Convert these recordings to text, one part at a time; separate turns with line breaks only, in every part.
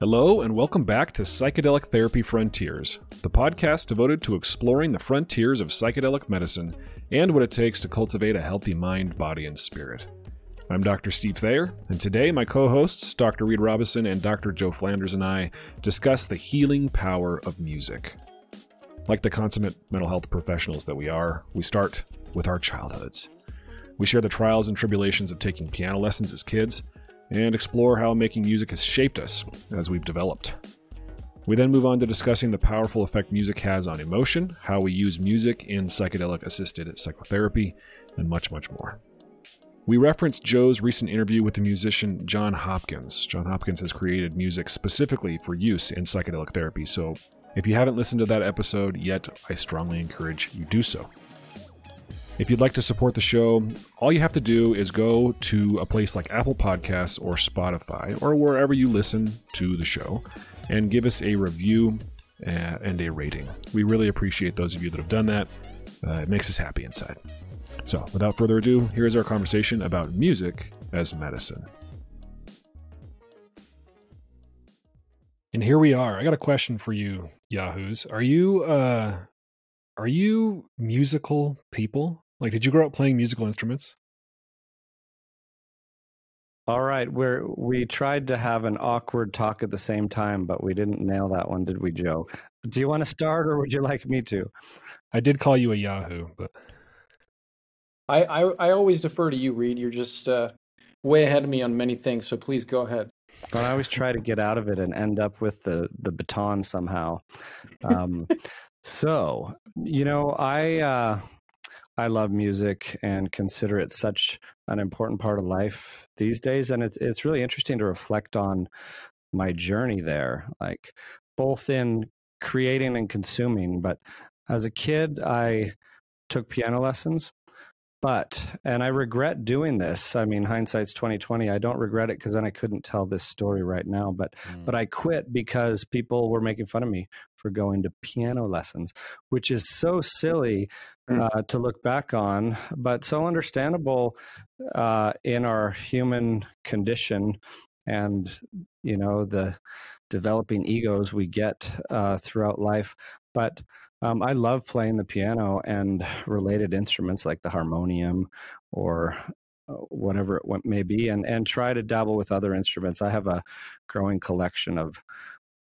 Hello, and welcome back to Psychedelic Therapy Frontiers, the podcast devoted to exploring the frontiers of psychedelic medicine and what it takes to cultivate a healthy mind, body, and spirit. I'm Dr. Steve Thayer, and today my co hosts, Dr. Reid Robison and Dr. Joe Flanders, and I discuss the healing power of music. Like the consummate mental health professionals that we are, we start with our childhoods. We share the trials and tribulations of taking piano lessons as kids and explore how making music has shaped us as we've developed. We then move on to discussing the powerful effect music has on emotion, how we use music in psychedelic assisted psychotherapy, and much, much more. We reference Joe's recent interview with the musician Jon Hopkins. Jon Hopkins has created music specifically for use in psychedelic therapy, so if you haven't listened to that episode yet, I strongly encourage you do so. If you'd like to support the show, all you have to do is go to a place like Apple Podcasts or Spotify or wherever you listen to the show and give us a review uh, and a rating. We really appreciate those of you that have done that. Uh, it makes us happy inside. So, without further ado, here's our conversation about music as medicine. And here we are. I got a question for you, Yahoos. Are you uh are you musical people? Like, did you grow up playing musical instruments?
All right, we're we tried to have an awkward talk at the same time, but we didn't nail that one, did we, Joe? Do you want to start, or would you like me to?
I did call you a Yahoo, but
I I, I always defer to you, Reid. You're just uh, way ahead of me on many things, so please go ahead.
But I always try to get out of it and end up with the the baton somehow. Um, so you know, I. Uh, I love music and consider it such an important part of life these days. And it's it's really interesting to reflect on my journey there, like both in creating and consuming. But as a kid, I took piano lessons. But and I regret doing this. I mean, hindsight's twenty twenty. I don't regret it because then I couldn't tell this story right now. But mm. but I quit because people were making fun of me for going to piano lessons, which is so silly mm. uh, to look back on, but so understandable uh, in our human condition and you know the developing egos we get uh, throughout life. But um, I love playing the piano and related instruments like the harmonium or uh, whatever it may be, and and try to dabble with other instruments. I have a growing collection of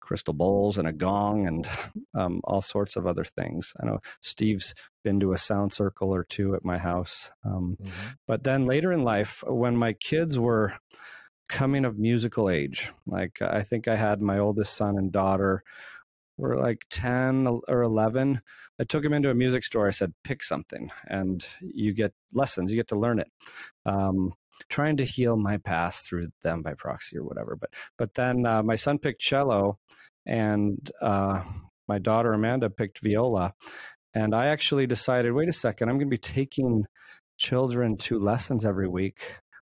crystal bowls and a gong and um, all sorts of other things. I know Steve's been to a sound circle or two at my house, um, mm-hmm. but then later in life, when my kids were coming of musical age, like I think I had my oldest son and daughter were like 10 or 11 i took him into a music store i said pick something and you get lessons you get to learn it um, trying to heal my past through them by proxy or whatever but but then uh, my son picked cello and uh, my daughter amanda picked viola and i actually decided wait a second i'm going to be taking children to lessons every week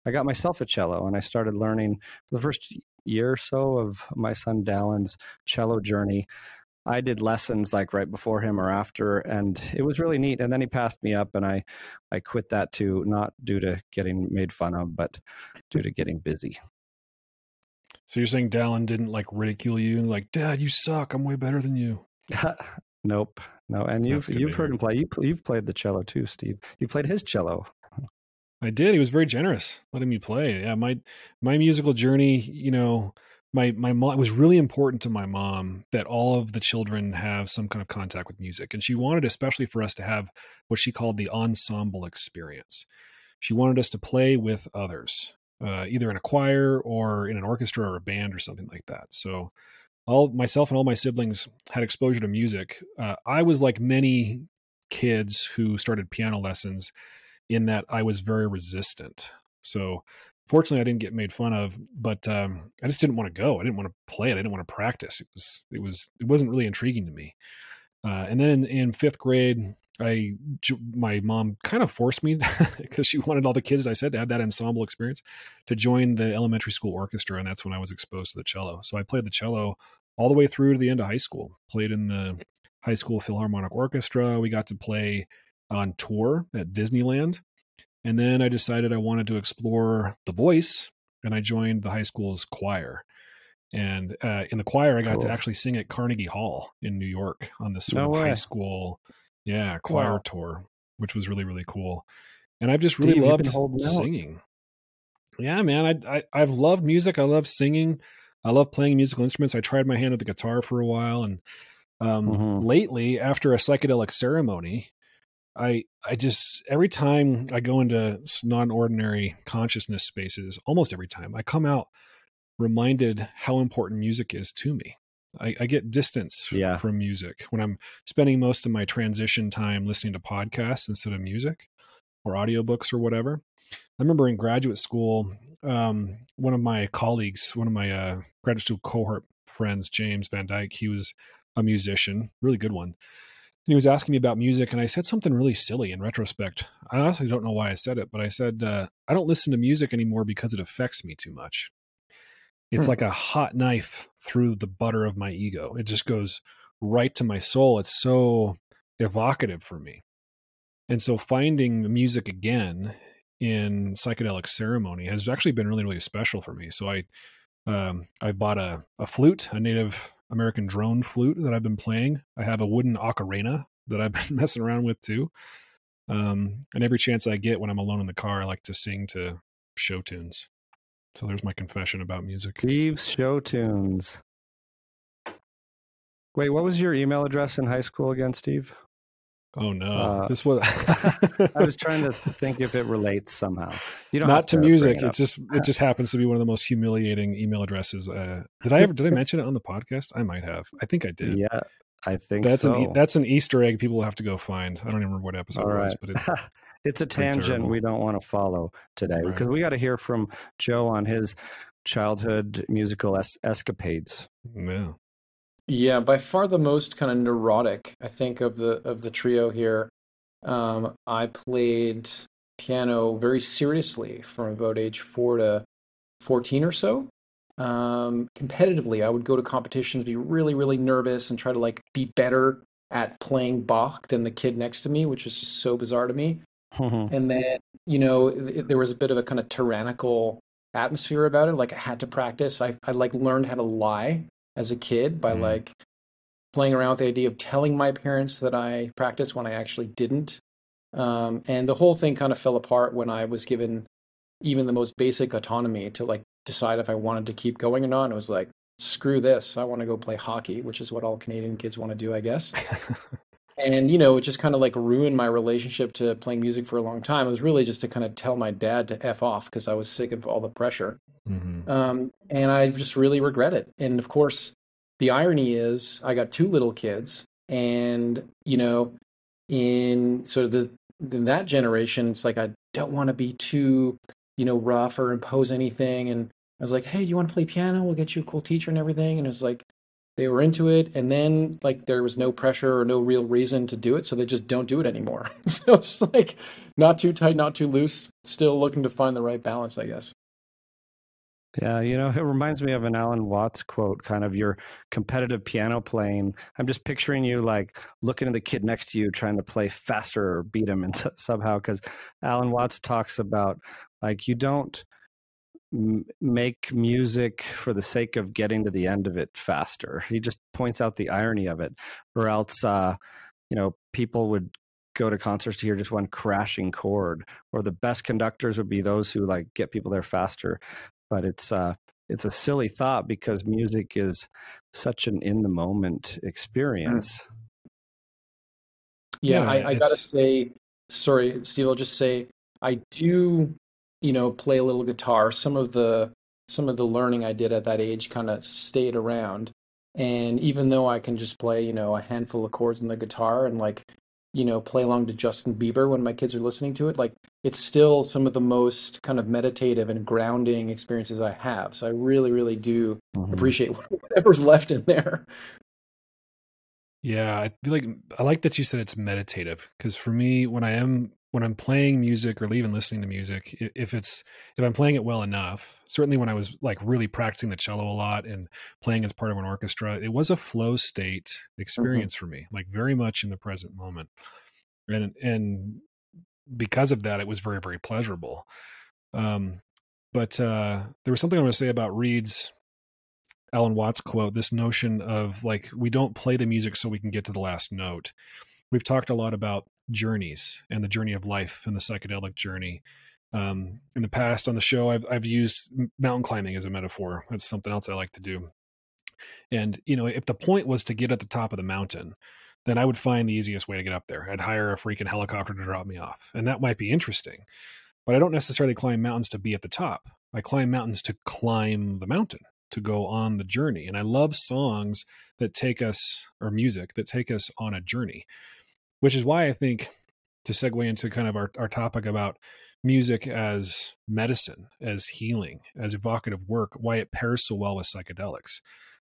I got myself a cello and I started learning for the first year or so of my son Dallin's cello journey. I did lessons like right before him or after, and it was really neat. And then he passed me up, and I, I quit that too, not due to getting made fun of, but due to getting busy.
So you're saying Dallin didn't like ridicule you and like, Dad, you suck. I'm way better than you.
nope, no. And you've you've heard him play. You you've played the cello too, Steve. You played his cello.
I did. He was very generous, letting me play. Yeah, my my musical journey, you know my my mom it was really important to my mom that all of the children have some kind of contact with music. And she wanted especially for us to have what she called the ensemble experience. She wanted us to play with others uh, either in a choir or in an orchestra or a band or something like that. So all myself and all my siblings had exposure to music. Uh, i was like many kids who started piano lessons in that i was very resistant. So fortunately, I didn't get made fun of, but um, I just didn't want to go. I didn't want to play it. I didn't want to practice. It was it was it wasn't really intriguing to me. Uh, and then in, in, fifth grade, I my mom kind of forced me because she wanted all the kids. I said to have that ensemble experience to join the elementary school orchestra, and that's when I was exposed to the cello. So I played the cello all the way through to the end of high school. Played in the high school philharmonic orchestra. We got to play on tour at Disneyland and then I decided I wanted to explore the voice and I joined the high school's choir. And uh, in the choir, I got
Cool.
to actually sing at Carnegie Hall in New York on this sort
No
of high school, yeah, choir
Wow.
tour, which was really really cool. And I've just
Steve,
really loved
holding out.
singing. Yeah, man, I, I I've loved music. I love singing. I love playing musical instruments. I tried my hand at the guitar for a while, and um,
Mhm.
lately, after a psychedelic ceremony, I I just every time I go into non-ordinary consciousness spaces, almost every time I come out reminded how important music is to me. I, I get distance
Yeah.
from music when I'm spending most of my transition time listening to podcasts instead of music or audiobooks or whatever. I remember in graduate school, um, one of my colleagues, one of my uh, graduate school cohort friends, James Van Dyke, he was a musician, really good one. He was asking me about music, and I said something really silly in retrospect. I honestly don't know why I said it, but I said, uh, I don't listen to music anymore because it affects me too much. It's
Hmm.
like a hot knife through the butter of my ego. It just goes right to my soul. It's so evocative for me. And so finding the music again in psychedelic ceremony has actually been really, really special for me. So I um, I bought a, a flute, a Native American drone flute that I've been playing. I have a wooden ocarina that I've been messing around with too. Um, and every chance I get when I'm alone in the car, I like to sing to show tunes. So there's my confession about music.
Steve's show tunes. Wait, what was your email address in high school again, Steve?
Oh no,
Uh,
this was
I was trying to think if it relates somehow. You don't
not to
bring
music.
it
It, just it just happens to be one of the most humiliating email addresses. Uh, did I ever did I mention it on the podcast? I might have. I think I did.
Yeah, I think
that's
so.
an that's an Easter egg people will have to go find. I don't even remember what episode
All
it was, but it,
it's a tangent
terrible.
we don't want to follow today
Right.
because we got to hear from Joe on his childhood musical es- escapades.
yeah.
Yeah, by far the most kind of neurotic, I think, of the of the trio here. Um, I played piano very seriously from about age four to 14 or so. Um, competitively, I would go to competitions, be really, really nervous, and try to like be better at playing Bach than the kid next to me, which is just so bizarre to me. And then, you know, th- there was a bit of a kind of tyrannical atmosphere about it. Like I had to practice. I, I like learned how to lie as a kid by
Mhm.
like playing around with the idea of telling my parents that I practiced when I actually didn't. Um, and the whole thing kind of fell apart when I was given even the most basic autonomy to like decide if I wanted to keep going or not. And it was like, screw this. I want to go play hockey, which is what all Canadian kids want to do, I guess and you know it just kind of like ruined my relationship to playing music for a long time. It was really just to kind of tell my dad to f off because i was sick of all the pressure.
Mhm.
um, and i just really regret it. And of course the irony is i got two little kids and you know in sort of the in that generation it's like i don't want to be too you know rough or impose anything. And i was like hey do you want to play piano? We'll get you a cool teacher and everything. And it was like they were into it and then like there was no pressure or no real reason to do it so they just don't do it anymore so it's like not too tight not too loose still looking to find the right balance i guess
Yeah, you know, it reminds me of an Alan Watts quote, kind of your competitive piano playing. I'm just picturing you like looking at the kid next to you trying to play faster or beat him and somehow because Alan Watts talks about like you don't m- make music for the sake of getting to the end of it faster. He just points out the irony of it, or else, uh, you know, people would go to concerts to hear just one crashing chord, or the best conductors would be those who like get people there faster but it's uh it's a silly thought because music is such an in the moment experience.
yeah,
Yeah,
I, I gotta say sorry steve i'll just say i do you know play a little guitar. Some of the some of the learning i did at that age kind of stayed around. And even though i can just play you know a handful of chords on the guitar and like you know play along to justin bieber when my kids are listening to it like it's still some of the most kind of meditative and grounding experiences i have. So i really really do
Mhm.
appreciate whatever's left in there.
Yeah, I feel like I like that you said it's meditative because for me, when I am when I'm playing music or even listening to music, if it's if I'm playing it well enough, certainly when I was like really practicing the cello a lot and playing as part of an orchestra, it was a flow state experience for me, like very much in the present moment, and and because of that, it was very very pleasurable. Um, but uh, there was something I want to say about Reid's Alan Watts quote, this notion of like we don't play the music so we can get to the last note. We've talked a lot about journeys and the journey of life and the psychedelic journey. Um, in the past on the show, I've I've used mountain climbing as a metaphor. That's something else I like to do. And you know, if the point was to get at the top of the mountain, then I would find the easiest way to get up there. I'd hire a freaking helicopter to drop me off, and that might be interesting. But I don't necessarily climb mountains to be at the top. I climb mountains to climb the mountain, to go on the journey. And I love songs that take us, or music that take us on a journey, which is why I think to segue into kind of our, our topic about music as medicine, as healing, as evocative work, why it pairs so well with psychedelics.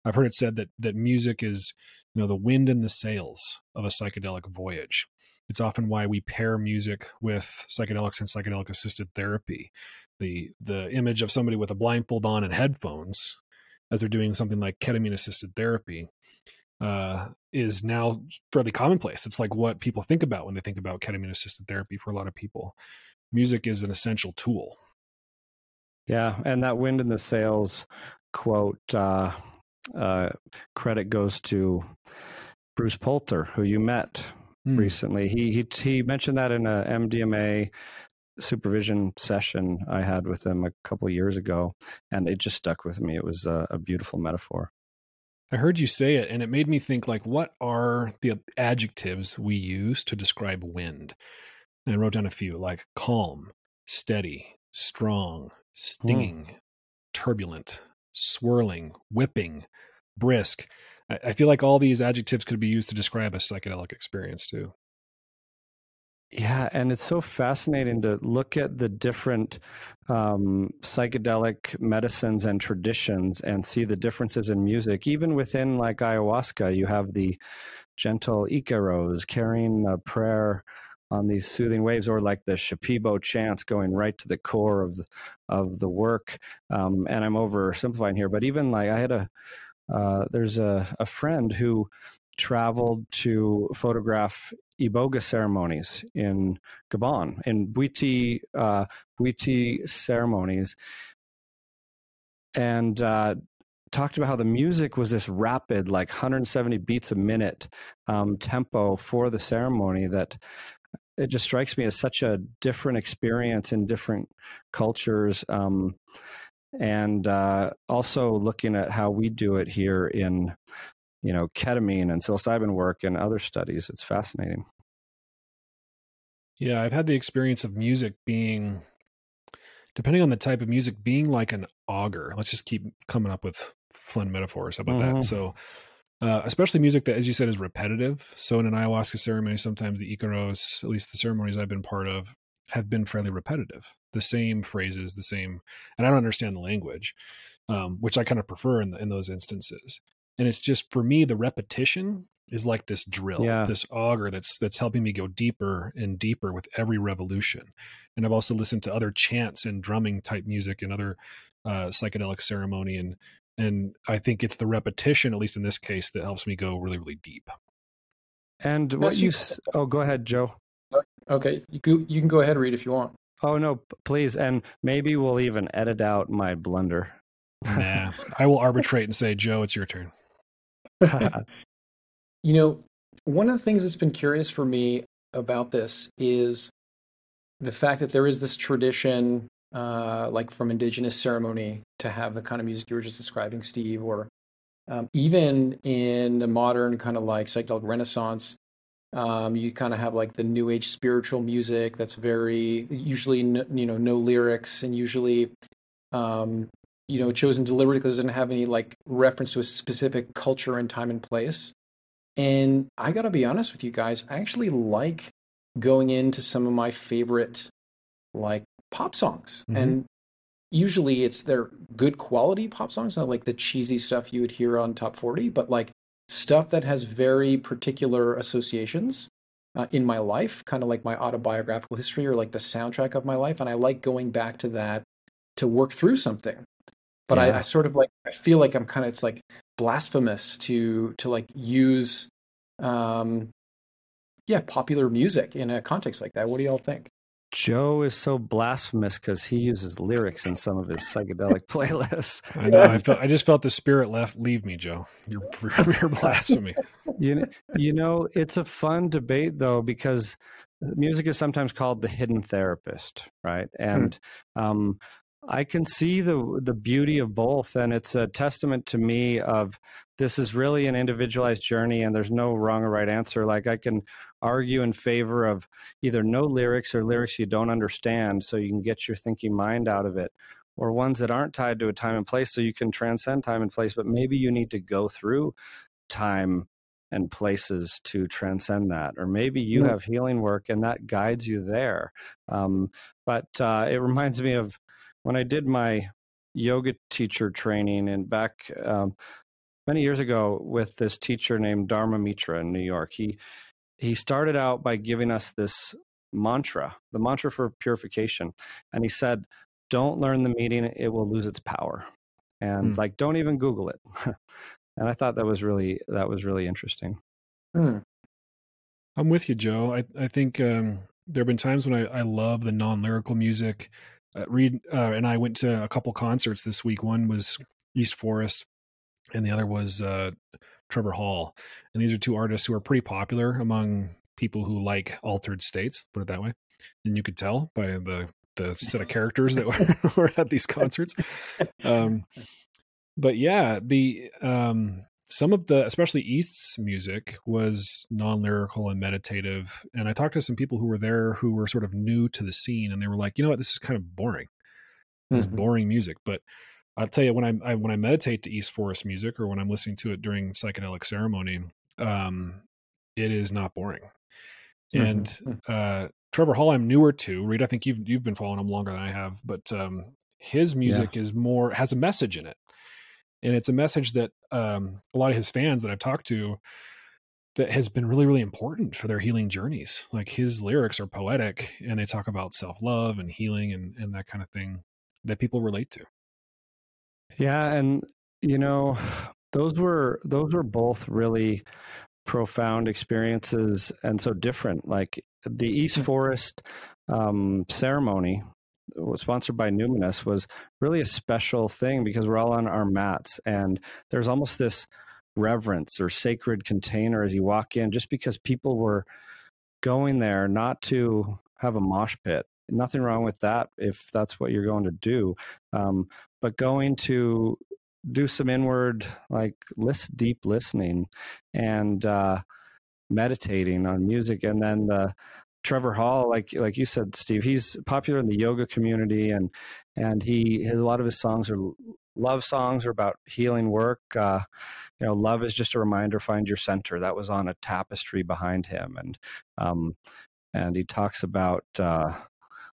I've heard it said that that music is, you know, the wind in the sails of a psychedelic voyage. It's often why we pair music with psychedelics and psychedelic assisted therapy. The the image of somebody with a blindfold on and headphones as they're doing something like ketamine assisted therapy uh, is now fairly commonplace. It's like what people think about when they think about ketamine assisted therapy for a lot of people. Music is an essential tool.
Yeah, and that wind in the sails quote uh, uh, credit goes to Bruce Poulter, who you met mm. recently. He, he he mentioned that in a MDMA supervision session I had with him a couple years ago, and it just stuck with me. It was a, a beautiful metaphor.
I heard you say it, and it made me think like, what are the adjectives we use to describe wind? And I wrote down a few like calm, steady, strong, hmm. stinging, turbulent, swirling, whipping, brisk. I, feel like all these adjectives could be used to describe a psychedelic experience too.
Yeah, and it's so fascinating to look at the different um, psychedelic medicines and traditions and see the differences in music. Even within like ayahuasca, you have the gentle Icaros carrying a prayer on these soothing waves, or like the Shipibo chants going right to the core of the, of the work. Um, and I'm oversimplifying here, but even like I had a uh, there's a, a friend who traveled to photograph iboga ceremonies in Gabon, in Bwiti uh, Bwiti ceremonies, and uh, talked about how the music was this rapid, like 170 beats a minute um, tempo for the ceremony that it just strikes me as such a different experience in different cultures. Um, and uh, also looking at how we do it here in, you know, ketamine and psilocybin work and other studies. It's fascinating.
Yeah, I've had the experience of music being, depending on the type of music, being like an auger. Let's just keep coming up with fun metaphors. How about mm-hmm. that? So, uh, especially music that, as you said, is repetitive. So in an ayahuasca ceremony, sometimes the Icaros, at least the ceremonies I've been part of, have been fairly repetitive. The same phrases, the same, and I don't understand the language, um, which I kind of prefer in, the, in those instances. And it's just for me, the repetition is like this drill, yeah. this auger that's that's helping me go deeper and deeper with every revolution. And I've also listened to other chants and drumming type music and other uh, psychedelic ceremony and and I think it's the repetition, at least in this case, that helps me go really, really deep.
And what you? Oh, go ahead, Joe.
Okay, you can, you can go ahead, Reid if you want.
Oh no, please, and maybe we'll even edit out my blunder.
nah, I will arbitrate and say, Joe, it's your turn.
you know, one of the things that's been curious for me about this is the fact that there is this tradition uh, like from indigenous ceremony to have the kind of music you were just describing, Steve, or um, even in the modern kind of like psychedelic renaissance, um, you kind of have like the new age spiritual music that's very usually no, you know no lyrics and usually um, you know chosen deliberately because it doesn't have any like reference to a specific culture and time and place. And I got to be honest with you guys, I actually like going into some of my favorite like pop songs. Mm-hmm. And usually it's their good quality pop songs, not like the cheesy stuff you would hear on top 40, but like stuff that has very particular associations uh, in my life, kind of like my autobiographical history or like the soundtrack of my life. And I like going back to that to work through something. But yeah. I, I sort of like, I feel like I'm kind of, it's like blasphemous to, to like use, um, yeah, popular music in a context like that. What do y'all think?
Joe is so blasphemous because he uses lyrics in some of his psychedelic playlists.
I know. I, felt, I just felt the spirit left leave me, Joe. You're, you're blasphemy.
You know, you know, it's a fun debate though because music is sometimes called the hidden therapist, right? And hmm. um, I can see the the beauty of both, and it's a testament to me of this is really an individualized journey, and there's no wrong or right answer. Like I can argue in favor of either no lyrics or lyrics you don't understand, so you can get your thinking mind out of it, or ones that aren't tied to a time and place, so you can transcend time and place. But maybe you need to go through time and places to transcend that or maybe you have healing work and that guides you there um, but uh, it reminds me of when I did my yoga teacher training and back um, many years ago with this teacher named Dharma Mitra in New York, he he started out by giving us this mantra, the mantra for purification, and he said, "Don't learn the meaning; it will lose its power." And mm. like, don't even Google it. and I thought that was really that was really interesting.
Mm.
I'm with you, Joe. I I think um, there have been times when I, I love the non lyrical music uh, Reid uh, and I went to a couple concerts this week. One was East Forest, and the other was uh, Trevor Hall. And these are two artists who are pretty popular among people who like altered states. Put it that way, and you could tell by the the set of characters that were, were at these concerts. Um, but yeah, the um, some of the especially east's music was non-lyrical and meditative and i talked to some people who were there who were sort of new to the scene and they were like you know what this is kind of boring this mm-hmm. boring music but i'll tell you when I, I, when i meditate to east forest music or when i'm listening to it during psychedelic ceremony um it is not boring mm-hmm. and hmm. uh trevor hall i'm newer to reid i think you've you've been following him longer than i have but um his music yeah. is more has a message in it and it's a message that um, a lot of his fans that I've talked to that has been really really important for their healing journeys. Like his lyrics are poetic, and they talk about self love and healing and and that kind of thing that people relate to.
Yeah, and you know, those were those were both really profound experiences and so different. Like the East. Forest um, ceremony was sponsored by Numinus was really a special thing because we're all on our mats and there's almost this reverence or sacred container as you walk in just because people were going there not to have a mosh pit. Nothing wrong with that if that's what you're going to do um, but going to do some inward like list deep listening and uh, meditating on music and then the Trevor Hall, like like you said, Steve, he's popular in the yoga community, and and he has a lot of his songs are love songs are about healing work. Uh, you know, love is just a reminder. Find your center. That was on a tapestry behind him, and um, and he talks about. Uh,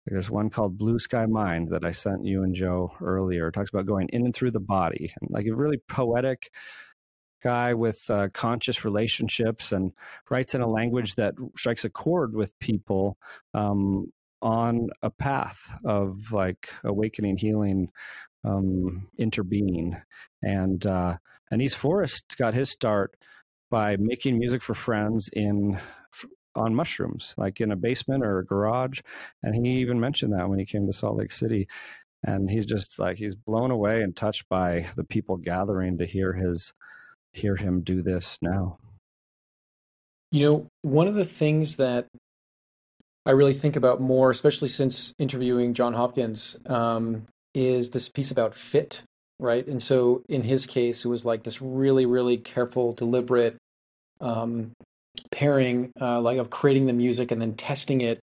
there's one called Blue Sky Mind that I sent you and Joe earlier. It talks about going in and through the body, and like a really poetic guy with uh, conscious relationships and writes in a language that strikes a chord with people um, on a path of like awakening, healing, um, interbeing. And uh, and East Forest got his start by making music for friends in on mushrooms, like in a basement or a garage. And he even mentioned that when he came to Salt Lake City. And he's just like he's blown away and touched by the people gathering to hear his hear him do this now.
You know, one of the things that I really think about more, especially since interviewing Jon Hopkins, um, is this piece about fit, right? And so in his case, it was like this really, really careful, deliberate um, pairing, uh, like of creating the music and then testing it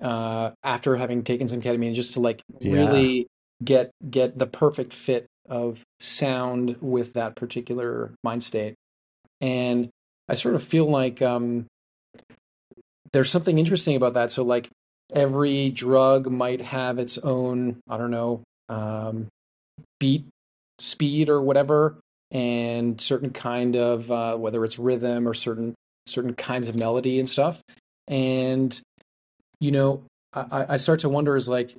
uh, after having taken some ketamine, just to like yeah. really get get the perfect fit of sound with that particular mind state. And I sort of feel like um, there's something interesting about that. So, like, every drug might have its own, I don't know, um, beat speed or whatever, and certain kind of uh, whether it's rhythm or certain certain kinds of melody and stuff. And you know, I, I start to wonder is like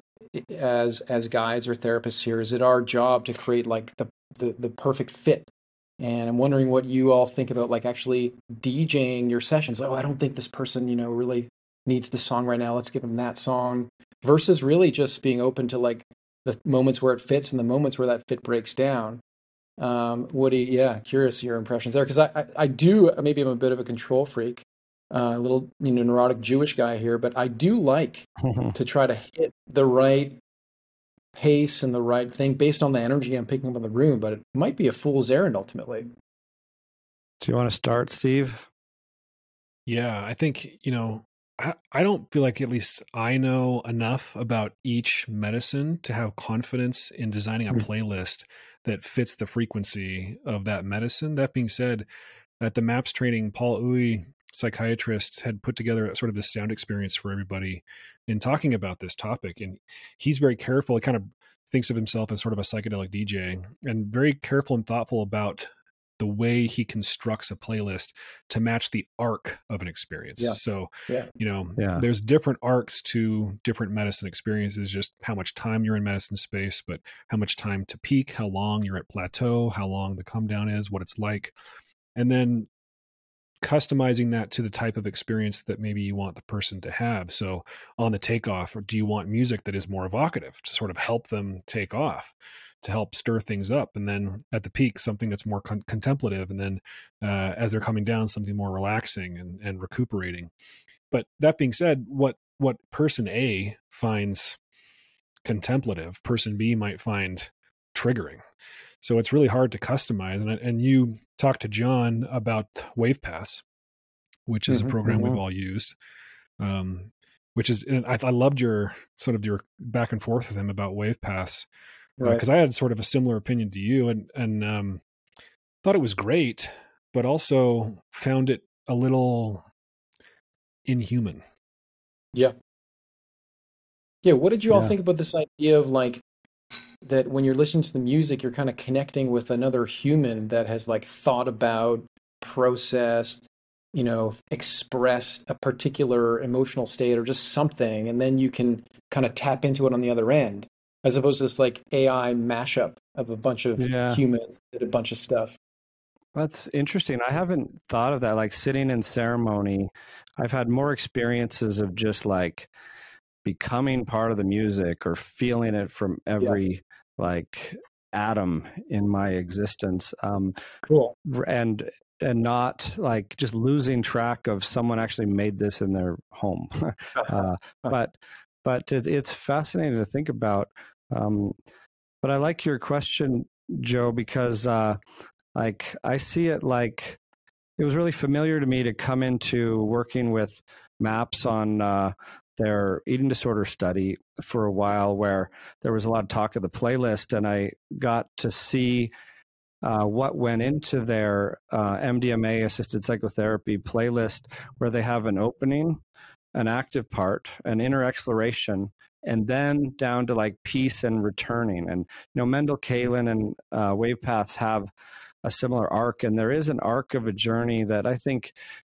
as as guides or therapists here is it our job to create like the, the the perfect fit? And i'm wondering what you all think about like actually djing your sessions. Oh i don't think this person you know really needs the song right now. Let's give them that song. Versus really just being open to like the moments where it fits and the moments where that fit breaks down. Um, Woody, yeah, curious your impressions there because I, I, I do maybe I'm a bit of a control freak, uh, a little you know neurotic Jewish guy here, but I do like to try to hit the right pace and the right thing based on the energy I'm picking up in the room. But it might be a fool's errand ultimately.
Do you want to start, Steve?
Yeah, I think you know I, I don't feel like at least I know enough about each medicine to have confidence in designing a mm. playlist that fits the frequency of that medicine. That being said, at the MAPS training, Paul Uy, psychiatrist, had put together sort of this sound experience for everybody in talking about this topic. And he's very careful. He kind of thinks of himself as sort of a psychedelic DJ and very careful and thoughtful about the way he constructs a playlist to match the arc of an experience. Yeah. So, yeah. you know, yeah. there's different arcs to different medicine experiences, just how much time you're in medicine space, but how much time to peak, how long you're at plateau, how long the come down is, what it's like. And then customizing that to the type of experience that maybe you want the person to have. So on the takeoff, do you want music that is more evocative to sort of help them take off? to help stir things up and then at the peak something that's more con- contemplative and then uh, as they're coming down something more relaxing and, and recuperating but that being said what what person a finds contemplative person b might find triggering so it's really hard to customize and, and you talked to jon about wavepaths which is mm-hmm, a program mm-hmm. we've all used um, which is I, I loved your sort of your back and forth with him about wavepaths because uh. I had sort of a similar opinion to you, and and um, thought it was great, but also found it a little inhuman.
Yeah. Yeah. What did you all think about this idea of like that when you're listening to the music, you're kind of connecting with another human that has like thought about, processed, you know, expressed a particular emotional state or just something, and then you can kind of tap into it on the other end as opposed to this like AI mashup of a bunch of yeah. humans did a bunch of stuff.
That's interesting. I haven't thought of that. Like sitting in ceremony, I've had more experiences of just like becoming part of the music or feeling it from every yes. Like atom in my existence. Um,
cool.
And and not like just losing track of someone actually made this in their home. uh, but but it, it's fascinating to think about um, but I like your question, Joe, because uh, like I see it like it was really familiar to me to come into working with maps on uh, their eating disorder study for a while, where there was a lot of talk of the playlist, and I got to see uh, what went into their uh, MDMA assisted psychotherapy playlist, where they have an opening, an active part, an inner exploration, and then down to like peace and returning. And you know, Mendel Kaelen and uh, Wavepaths have a similar arc, and there is an arc of a journey that I think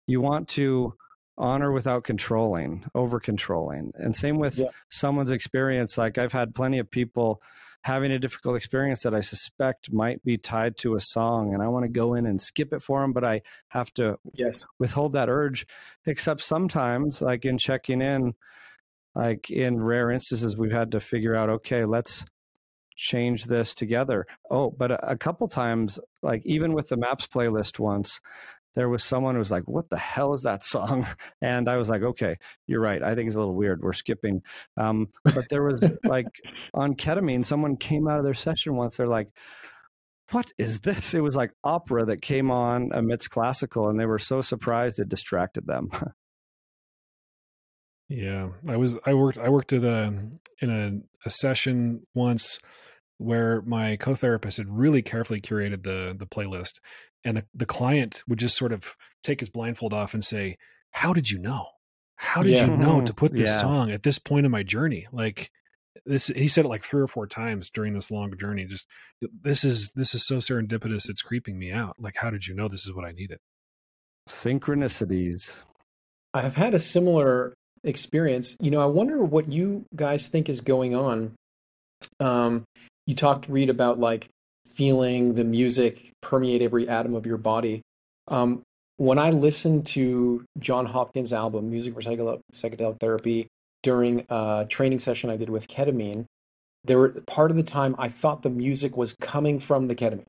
you want to honor without controlling, over controlling. And same with yeah. someone's experience. Like I've had plenty of people having a difficult experience that I suspect might be tied to a song, and I want to go in and skip it for them, but I have to
yes
withhold that urge. Except sometimes, like in checking in, like in rare instances we've had to figure out okay let's change this together oh but a, a, couple times like even with the maps playlist once there was someone who was like what the hell is that song and i was like okay you're right i think it's a little weird we're skipping um, but there was like on ketamine someone came out of their session once they're like what is this it was like opera that came on amidst classical and they were so surprised it distracted them
Yeah, I was. I worked. I worked at a in a, a session once where my co-therapist had really carefully curated the the playlist, and the the client would just sort of take his blindfold off and say, "How did you know? How did yeah. you know to put this yeah. song at this point in my journey?" Like this, he said it like three or four times during this long journey. Just this is this is so serendipitous. It's creeping me out. Like, how did you know this is what I needed?
Synchronicities.
I've had a similar experience. You know, I wonder what you guys think is going on. Um, you talked, Reed, about like feeling the music permeate every atom of your body. Um, when I listened to Jon Hopkins' album, Music for Psychedelic, Psychedelic Therapy, during a training session I did with ketamine. There were part of the time I thought the music was coming from the ketamine,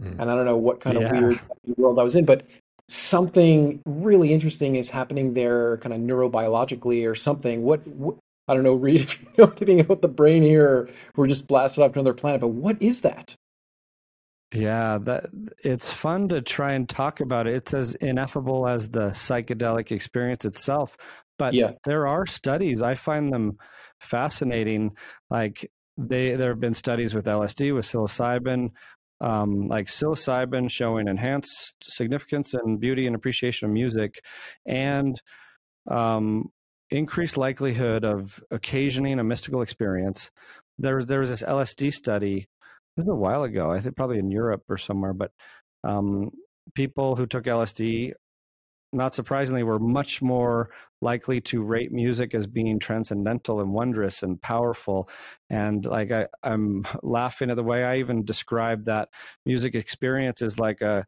mm. and I don't know what kind yeah. of weird world I was in, but something really interesting is happening there, kind of neurobiologically or something. What, what I don't know, Reid, if you know anything about the brain here, we're just blasted off to another planet. But what is that?
Yeah, that it's fun to try and talk about it. It's as ineffable as the psychedelic experience itself. But yeah. there are studies. I find them fascinating. Like they, there have been studies with LSD, with psilocybin, um, like psilocybin showing enhanced significance and beauty and appreciation of music, and um, increased likelihood of occasioning a mystical experience. There, there was this LSD study. This is a while ago. I think probably in Europe or somewhere. But um, people who took LSD, not surprisingly, were much more likely to rate music as being transcendental and wondrous and powerful. And like I, I'm laughing at the way I even describe that music experience is like a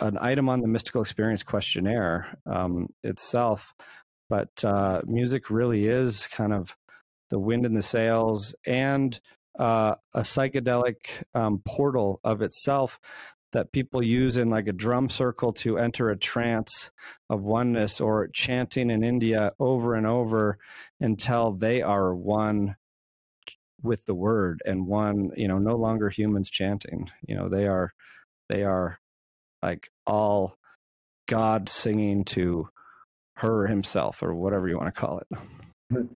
an item on the mystical experience questionnaire um, itself. But uh, music really is kind of the wind in the sails and uh, a psychedelic um, portal of itself that people use in like a drum circle to enter a trance of oneness or chanting in India over and over until they are one with the word and one you know no longer humans chanting you know they are they are like all god singing to her himself or whatever you want to call it.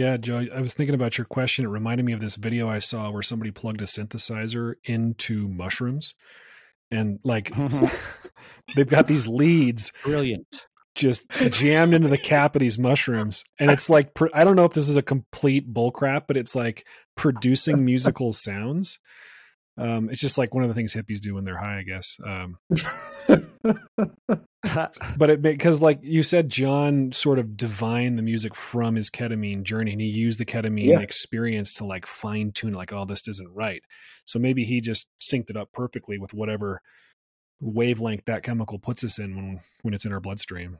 Yeah, Joe, I was thinking about your question. It reminded me of this video I saw where somebody plugged a synthesizer into mushrooms and like they've got these leads
brilliant
just jammed into the cap of these mushrooms and it's like i don't know if this is a complete bullcrap but it's like producing musical sounds um, it's just like one of the things hippies do when they're high, I guess. Um, but it because like you said, Jon sort of divined the music from his ketamine journey, and he used the ketamine yeah. experience to like fine tune, like, oh, this isn't right. So maybe he just synced it up perfectly with whatever wavelength that chemical puts us in when when it's in our bloodstream.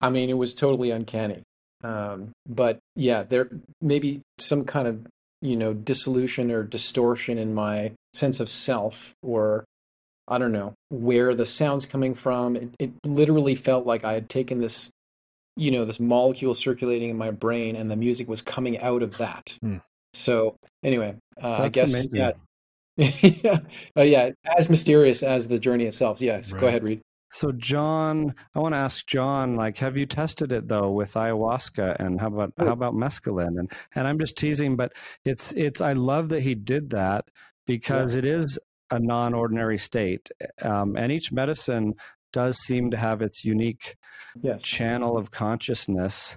I mean, it was totally uncanny. Um, but yeah, there maybe some kind of you know dissolution or distortion in my sense of self or I don't know where the sound's coming from. It, it, literally felt like I had taken this, you know, this molecule circulating in my brain, and the music was coming out of that. Hmm. So anyway, uh, I guess amazing. yeah, yeah, uh, yeah, as mysterious as the journey itself. Yes, right. go ahead, Reid.
So Jon, I want to ask Jon, like, have you tested it though with ayahuasca and how about how about mescaline? And and I'm just teasing, but it's it's I love that he did that because yeah. it is a non-ordinary state, um, and each medicine does seem to have its unique yes. channel of consciousness.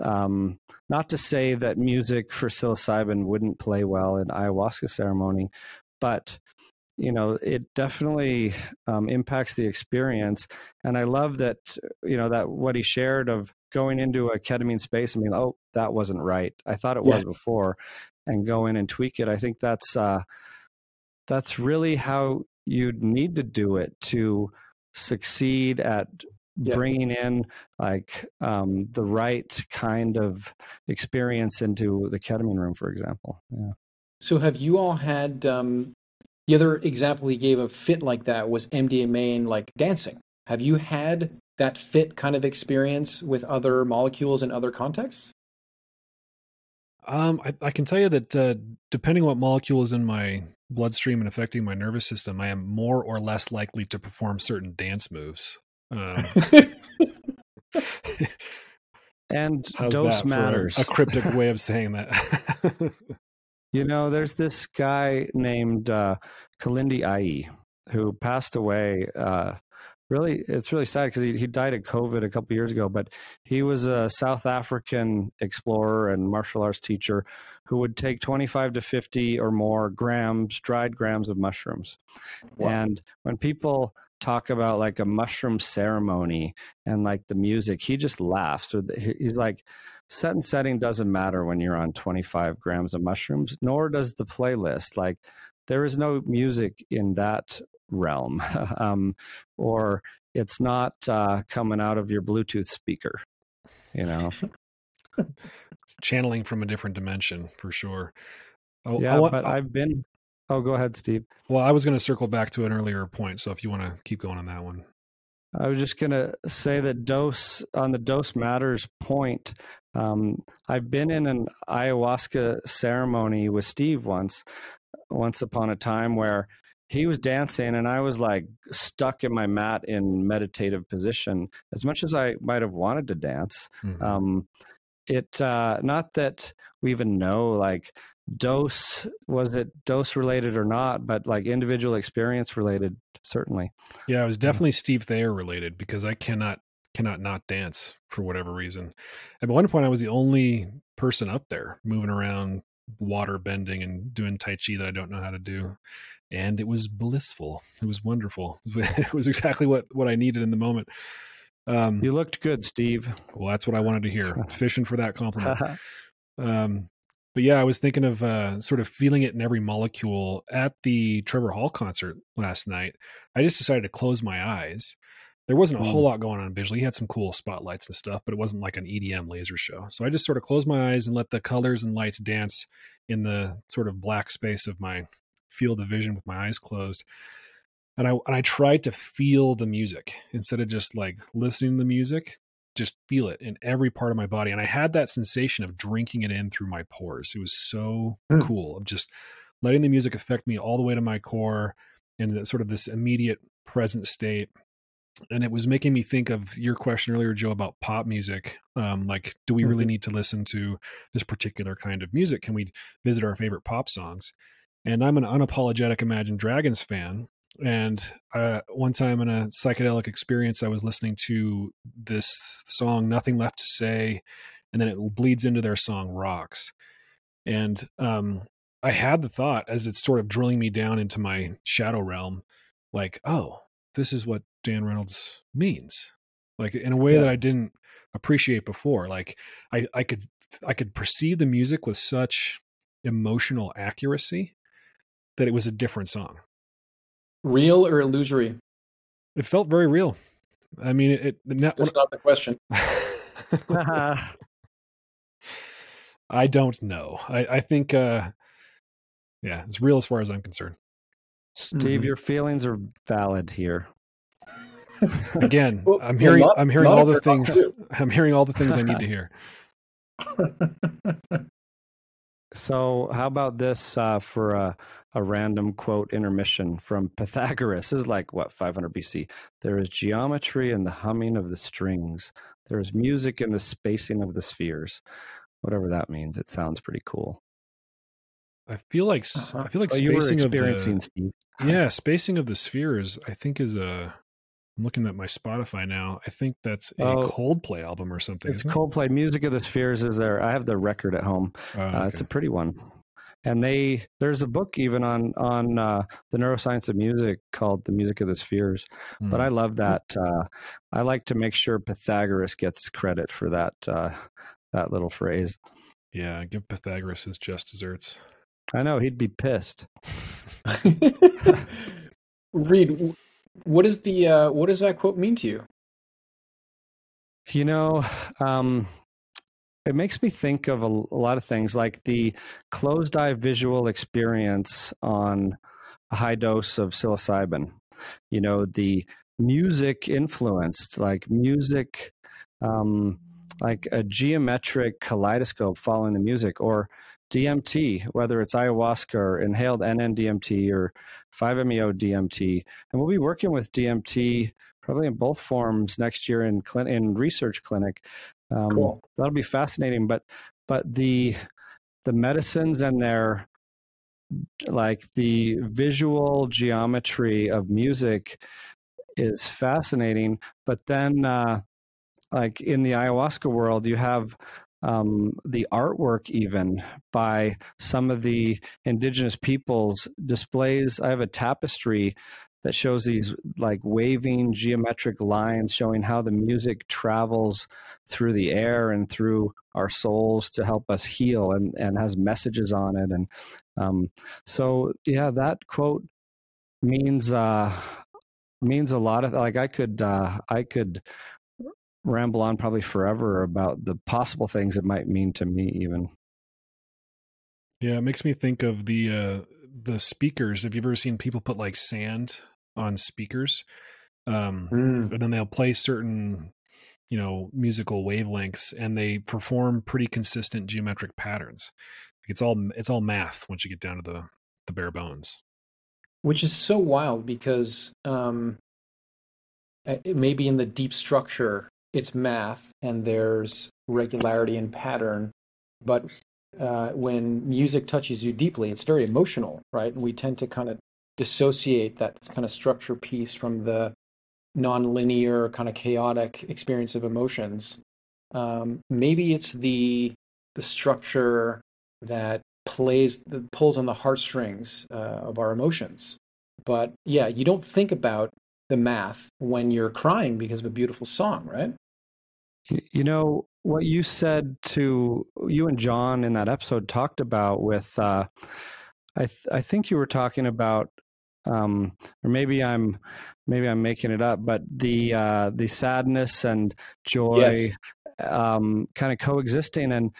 Um, not to say that music for psilocybin wouldn't play well in ayahuasca ceremony, but you know it definitely um, impacts the experience and i love that you know that what he shared of going into a ketamine space i mean oh that wasn't right i thought it yeah. was before and go in and tweak it i think that's uh that's really how you'd need to do it to succeed at yeah. bringing in like um, the right kind of experience into the ketamine room for example yeah
so have you all had um, the other example he gave of fit like that was MDMA and like dancing. Have you had that fit kind of experience with other molecules in other contexts?
Um, I, I can tell you that uh, depending on what molecule is in my bloodstream and affecting my nervous system, I am more or less likely to perform certain dance moves. Um,
and dose matters.
A, cryptic way of saying that.
You know, there's this guy named uh, Kilindi Iyi who passed away. Uh, really, it's really sad because he, he died of COVID a couple years ago. But he was a South African explorer and martial arts teacher who would take 25 to 50 or more grams, dried grams of mushrooms. Wow. And when people talk about like a mushroom ceremony and like the music, he just laughs. Or he's like, set and setting doesn't matter when you're on 25 grams of mushrooms, nor does the playlist. Like, there is no music in that realm, um, or it's not uh, coming out of your Bluetooth speaker, you know.
channeling from a different dimension for sure.
Oh, yeah, want, but I've been. Oh, go ahead, Steve.
Well, I was going to circle back to an earlier point, so if you want to keep going on that one.
I was just going to say that dose on the dose matters point. Um, I've been in an ayahuasca ceremony with Steve once, once upon a time where he was dancing and I was like stuck in my mat in meditative position as much as I might have wanted to dance. Mm-hmm. Um, it uh, not that we even know like dose was it dose related or not, but like individual experience related certainly.
Yeah, it was definitely Steve Thayer related because I cannot cannot not dance for whatever reason. At one point, I was the only person up there moving around, water bending and doing tai chi that I don't know how to do, and it was blissful. It was wonderful. It was exactly what what I needed in the moment.
Um, you looked good, Steve.
Well, that's what I wanted to hear. Fishing for that compliment. um, but yeah, I was thinking of uh, sort of feeling it in every molecule at the Trevor Hall concert last night. I just decided to close my eyes. There wasn't a whole lot going on visually. He had some cool spotlights and stuff, but it wasn't like an EDM laser show. So I just sort of closed my eyes and let the colors and lights dance in the sort of black space of my field the vision with my eyes closed. And I and I tried to feel the music instead of just like listening to the music just feel it in every part of my body. And I had that sensation of drinking it in through my pores. It was so mm. cool of just letting the music affect me all the way to my core and sort of this immediate present state. And it was making me think of your question earlier, Joe, about pop music. Um, like, do we really mm-hmm. need to listen to this particular kind of music? Can we visit our favorite pop songs? And I'm an unapologetic Imagine Dragons fan. And uh, one time in a psychedelic experience, I was listening to this song, Nothing Left to Say, and then it bleeds into their song Rocks. And um, I had the thought as it's sort of drilling me down into my shadow realm, like, oh, this is what Dan Reynolds means. Like in a way yeah. that I didn't appreciate before. Like I, I could I could perceive the music with such emotional accuracy that it was a different song.
Real or illusory?
It felt very real. I mean, it. it
That's not the question.
I don't know. I, I think, uh, yeah, it's real as far as I'm concerned.
Steve, mm-hmm. your feelings are valid here.
Again, well, I'm hearing, not, I'm hearing all the things. I'm hearing all the things I need to hear.
So, how about this uh, for a, a, random quote intermission from Pythagoras? This is like what 500 BC. There is geometry in the humming of the strings. There is music in the spacing of the spheres. Whatever that means, it sounds pretty cool.
I feel like uh-huh. I feel like so spacing of the Steve. yeah spacing of the spheres. I think is a I'm looking at my Spotify now. I think that's a oh, Coldplay album or something.
It's Coldplay. It? Music of the Spheres is there. I have the record at home. Oh, okay. uh, it's a pretty one. And they there's a book even on on uh, the neuroscience of music called The Music of the Spheres. Mm. But I hmm. love that. Uh, I like to make sure Pythagoras gets credit for that uh, that little phrase.
Yeah, give Pythagoras his just desserts.
I know he'd be pissed.
Reid, what is the uh, what does that quote mean to you?
You know, um, it makes me think of a, a, lot of things, like the closed eye visual experience on a high dose of psilocybin. You know, the music influenced, like music, um, like a geometric kaleidoscope following the music, or DMT, whether it's ayahuasca or inhaled NN-DMT or 5-MeO DMT, and we'll be working with DMT probably in both forms next year in in research clinic. Um, cool. That'll be fascinating. But but the the medicines and their like the visual geometry of music is fascinating. But then, uh, like in the ayahuasca world, you have um, the artwork even by some of the indigenous peoples displays i have a tapestry that shows these like waving geometric lines showing how the music travels through the air and through our souls to help us heal and, and has messages on it and um, so yeah that quote means uh, means a lot of like i could uh, i could ramble on probably forever about the possible things it might mean to me, even.
Yeah, it makes me think of the uh, the speakers. Have you ever seen people put like sand on speakers? Um, mm. And then they'll play certain, you know, musical wavelengths, and they perform pretty consistent geometric patterns. It's all it's all math once you get down to the the bare bones.
Which is so wild because um, maybe in the deep structure it's math and there's regularity and pattern, but uh, when music touches you deeply, it's very emotional, right? And we tend to kind of dissociate that kind of structure piece from the non-linear, kind of chaotic experience of emotions. Um, maybe it's the the structure that plays that pulls on the heartstrings uh, of our emotions. But yeah, you don't think about the math when you're crying because of a beautiful song, right?
You know, what you said to you and Jon in that episode talked about with uh, I th- I think you were talking about um, or maybe I'm maybe I'm making it up, but the uh, the sadness and joy yes. um, kind of coexisting and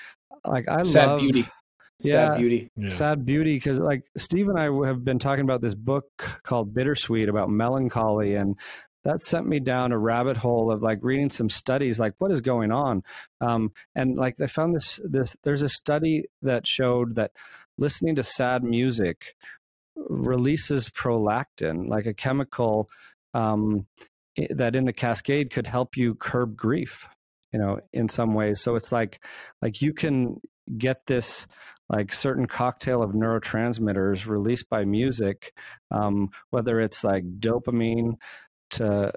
like I
sad
love
beauty.
Yeah,
sad beauty.
Yeah. Sad beauty because like Steve and I have been talking about this book called Bittersweet about melancholy and that sent me down a rabbit hole of like reading some studies like what is going on um, and like i found this this there's a study that showed that listening to sad music releases prolactin like a chemical um, that in the cascade could help you curb grief you know in some ways. So it's like like you can get this like certain cocktail of neurotransmitters released by music um, whether it's like dopamine to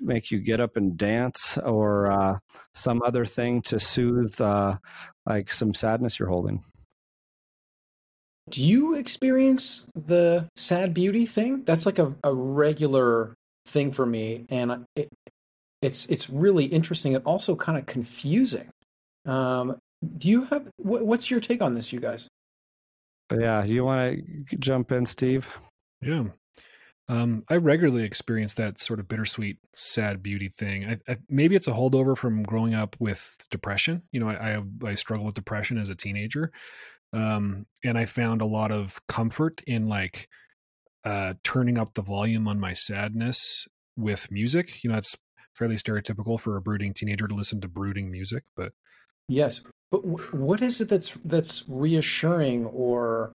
make you get up and dance or uh, some other thing to soothe uh, like some sadness you're holding
do you experience the sad beauty thing? That's like a, a regular thing for me and it, it's it's really interesting and also kind of confusing. Um, do you have what, what's your take on this you guys?
Yeah you want to jump in steve?
Yeah. Um, I regularly experience that sort of bittersweet, sad beauty thing. I, I, maybe it's a holdover from growing up with depression. You know, I, I, I struggled with depression as a teenager, um, and I found a lot of comfort in like uh, turning up the volume on my sadness with music. You know, it's fairly stereotypical for a brooding teenager to listen to brooding music, but
yes. But w- what is it that's that's reassuring, or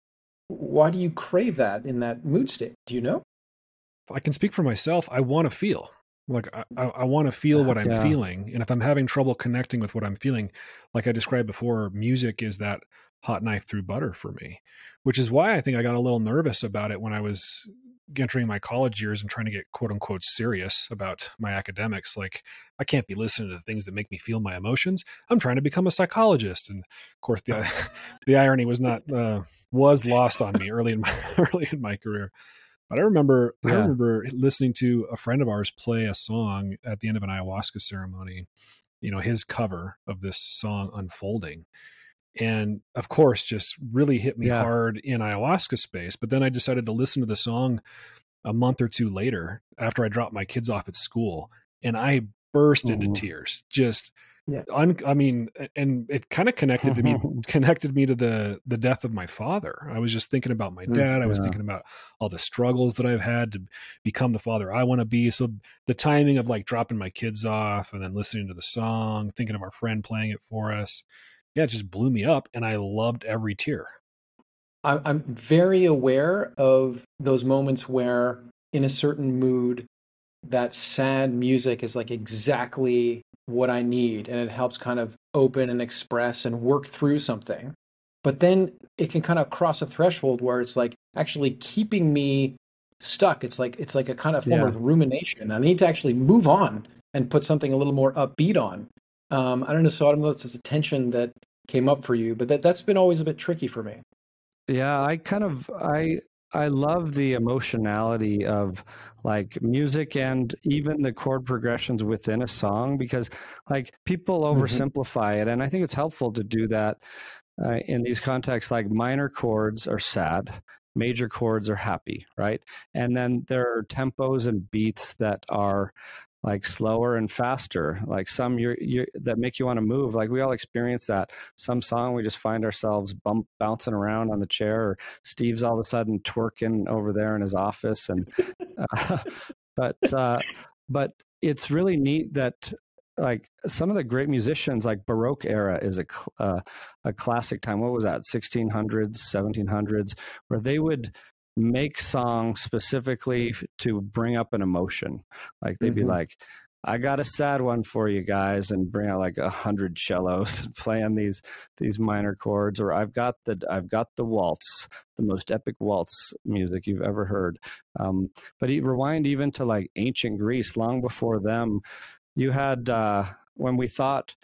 why do you crave that in that mood state? Do you know?
I can speak for myself. I want to feel like I, I want to feel what I'm yeah. feeling, and if I'm having trouble connecting with what I'm feeling, like I described before, music is that hot knife through butter for me, which is why I think I got a little nervous about it when I was entering my college years and trying to get quote unquote serious about my academics. Like, I can't be listening to things that make me feel my emotions. I'm trying to become a psychologist, and of course, the the irony was not uh, was lost on me early in my early in my career. But I remember yeah. I remember listening to a friend of ours play a song at the end of an ayahuasca ceremony, you know, his cover of this song unfolding. And of course, just really hit me yeah. hard in ayahuasca space. But then I decided to listen to the song a month or two later after I dropped my kids off at school. And I burst mm-hmm. into tears, just yeah. Un, I mean, and it kind of connected to me, connected me to the the death of my father. I was just thinking about my mm, dad. I was yeah. thinking about all the struggles that I've had to become the father I want to be. So the timing of like dropping my kids off and then listening to the song, thinking of our friend playing it for us, yeah, it just blew me up, and I loved every tear.
I'm very aware of those moments where, in a certain mood, that sad music is like exactly what I need and it helps kind of open and express and work through something. But then it can kind of cross a threshold where it's like actually keeping me stuck. It's like it's like a kind of form yeah. of rumination. I need to actually move on and put something a little more upbeat on. Um, I don't know. So I don't know if it's a tension that came up for you, but that that's been always a bit tricky for me.
Yeah, I kind of I I love the emotionality of like music and even the chord progressions within a song because like people mm-hmm. oversimplify mm-hmm. it and I think it's helpful to do that uh, in these contexts like minor chords are sad major chords are happy right and then there are tempos and beats that are like slower and faster. Like some you you that make you want to move. Like we all experience that. Some song we just find ourselves bump, bouncing around on the chair or steve's all of a sudden twerking over there in his office and uh, but uh, but it's really neat that like some of the great musicians like baroque era is a uh, a classic time. What was that? 1600s 1700s where they would make songs specifically to bring up an emotion like they'd mm-hmm. be like I got a sad one for you guys, and bring out like a hundred cellos playing these these minor chords. Or I've got the I've got the waltz, the most epic waltz music you've ever heard. Um, but he, rewind even to like ancient Greece, long before them, you had uh, when we thought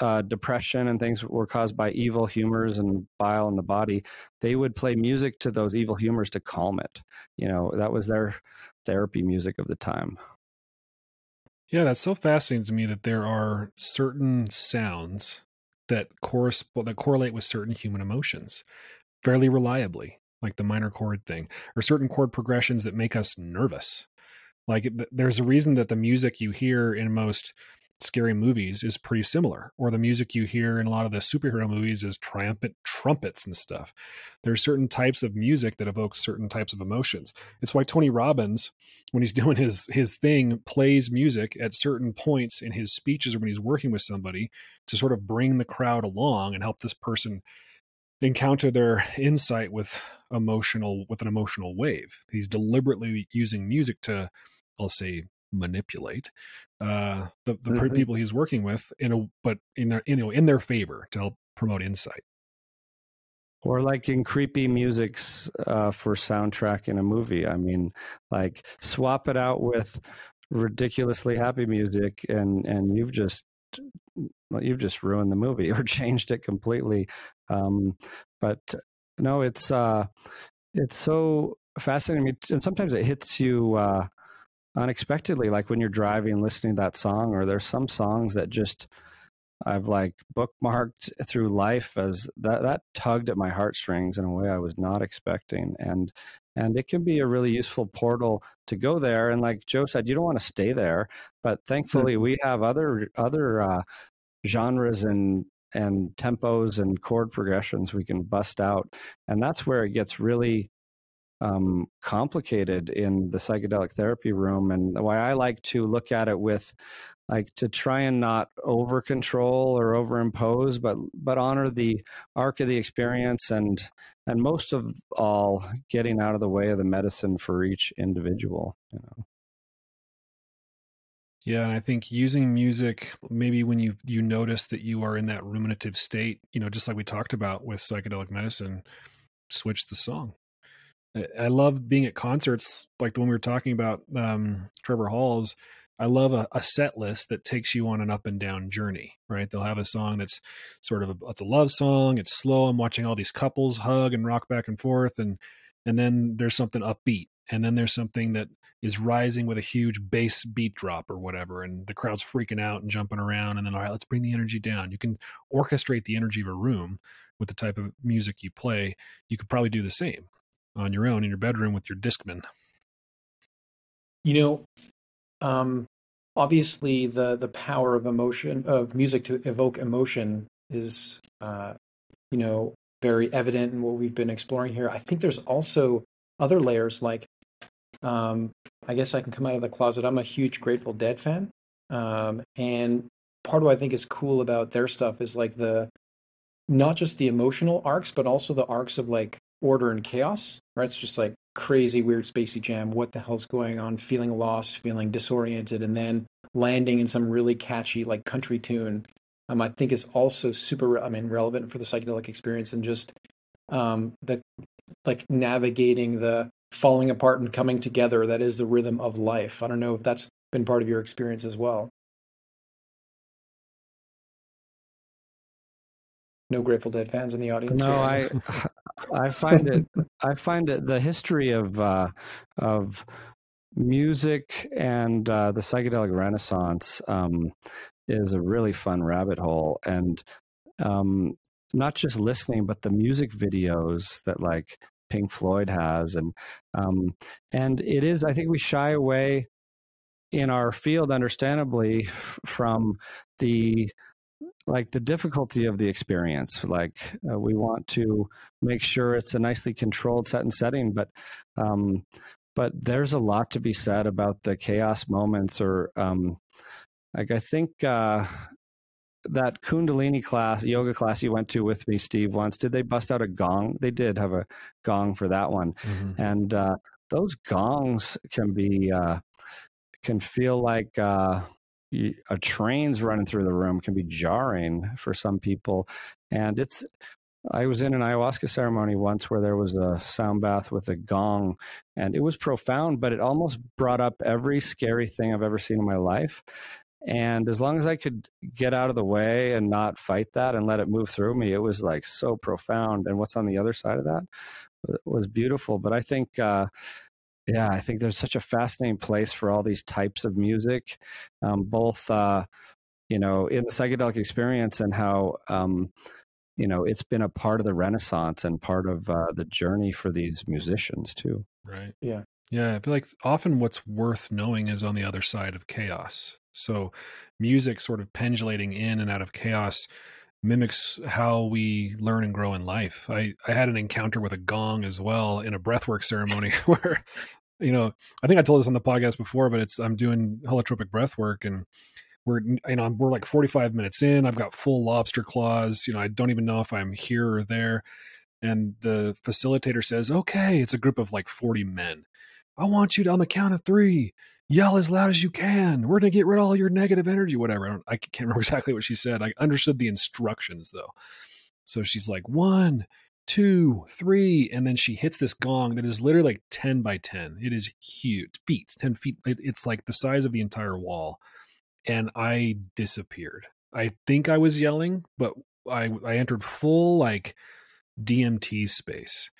uh, depression and things were caused by evil humors and bile in the body, they would play music to those evil humors to calm it. You know, that was their therapy music of the time.
Yeah, that's so fascinating to me that there are certain sounds that correspond that correlate with certain human emotions fairly reliably, like the minor chord thing, or certain chord progressions that make us nervous. Like there's a reason that the music you hear in most scary movies is pretty similar, or the music you hear in a lot of the superhero movies is triumphant trumpets and stuff. There are certain types of music that evoke certain types of emotions. It's why Tony Robbins, when he's doing his his thing, plays music at certain points in his speeches or when he's working with somebody to sort of bring the crowd along and help this person encounter their insight with emotional with an emotional wave. He's deliberately using music to, I'll say, manipulate uh, the the mm-hmm. people he's working with in a but in their you know in their favor to help promote insight.
Or like in creepy musics uh, for soundtrack in a movie. I mean, like swap it out with ridiculously happy music, and and you've just well, you've just ruined the movie or changed it completely. Um, but no, it's uh, it's so fascinating, and sometimes it hits you. Uh, unexpectedly like when you're driving listening to that song or there's some songs that just I've like bookmarked through life as that that tugged at my heartstrings in a way I was not expecting. And and it can be a really useful portal to go there. And like Joe said you don't want to stay there but thankfully we have other other uh, genres and and tempos and chord progressions we can bust out. And that's where it gets really um, complicated in the psychedelic therapy room, and why I like to look at it with like to try and not over control or over impose but but honor the arc of the experience and and most of all getting out of the way of the medicine for each individual you know.
Yeah and i think using music maybe when you you notice that you are in that ruminative state you know just like we talked about with psychedelic medicine switch the song I love being at concerts like the one we were talking about, um, Trevor Hall's. I love a, a, set list that takes you on an up and down journey, right? They'll have a song that's sort of a, it's a love song. It's slow. I'm watching all these couples hug and rock back and forth. And, and then there's something upbeat. And then there's something that is rising with a huge bass beat drop or whatever. And the crowd's freaking out and jumping around. And then, all right, let's bring the energy down. You can orchestrate the energy of a room with the type of music you play. You could probably do the same on your own in your bedroom with your Discman?
You know, um, obviously the the power of emotion of music to evoke emotion is, uh, you know, very evident in what we've been exploring here. I think there's also other layers like, um, I guess I can come out of the closet. I'm a huge Grateful Dead fan, um, and part of what I think is cool about their stuff is like the not just the emotional arcs, but also the arcs of like order and chaos, right? It's just like crazy, weird, spacey jam. What the hell's going on? Feeling lost, feeling disoriented, and then landing in some really catchy, like country tune. Um, I think is also super, I mean, relevant for the psychedelic experience and just um, the like navigating the falling apart and coming together. That is the rhythm of life. I don't know if that's been part of your experience as well. No Grateful Dead fans in the audience.
No, I I find it I find it the history of uh, of music and uh, the psychedelic renaissance um, is a really fun rabbit hole and um, not just listening but the music videos that like Pink Floyd has and um, and it is I think we shy away in our field, understandably, from the like the difficulty of the experience. Like uh, we want to make sure it's a nicely controlled set and setting, but um, but there's a lot to be said about the chaos moments or um, like I think uh, that Kundalini class, yoga class you went to with me, Steve, once, did they bust out a gong? They did have a gong for that one. Mm-hmm. And uh, those gongs can be, uh, can feel like uh, a train's running through the room, can be jarring for some people. And it's, I was in an ayahuasca ceremony once where there was a sound bath with a gong, and it was profound, but it almost brought up every scary thing I've ever seen in my life. And as long as I could get out of the way and not fight that and let it move through me, it was like so profound. And what's on the other side of that was beautiful. But I think, uh, yeah, I think there's such a fascinating place for all these types of music, um, both, uh, you know, in the psychedelic experience and how, um, you know, it's been a part of the Renaissance and part of uh, the journey for these musicians too.
Right.
Yeah.
Yeah, I feel like often what's worth knowing is on the other side of chaos. So, music sort of pendulating in and out of chaos mimics how we learn and grow in life. I, I had an encounter with a gong as well in a breathwork ceremony where, you know, I think I told this on the podcast before, but it's I'm doing holotropic breathwork and we're you know we're like 45 minutes in. I've got full lobster claws. You know, I don't even know if I'm here or there. And the facilitator says, "Okay, it's a group of like 40 men. I want you to on the count of three yell as loud as you can. We're going to get rid of all your negative energy, whatever. I, I can't remember exactly what she said. I understood the instructions though. So she's like, one, two, three. And then she hits this gong that is literally like 10 by 10. It is huge, feet, 10 feet. it's like the size of the entire wall. And I disappeared. I think I was yelling, but I, I entered full like DMT space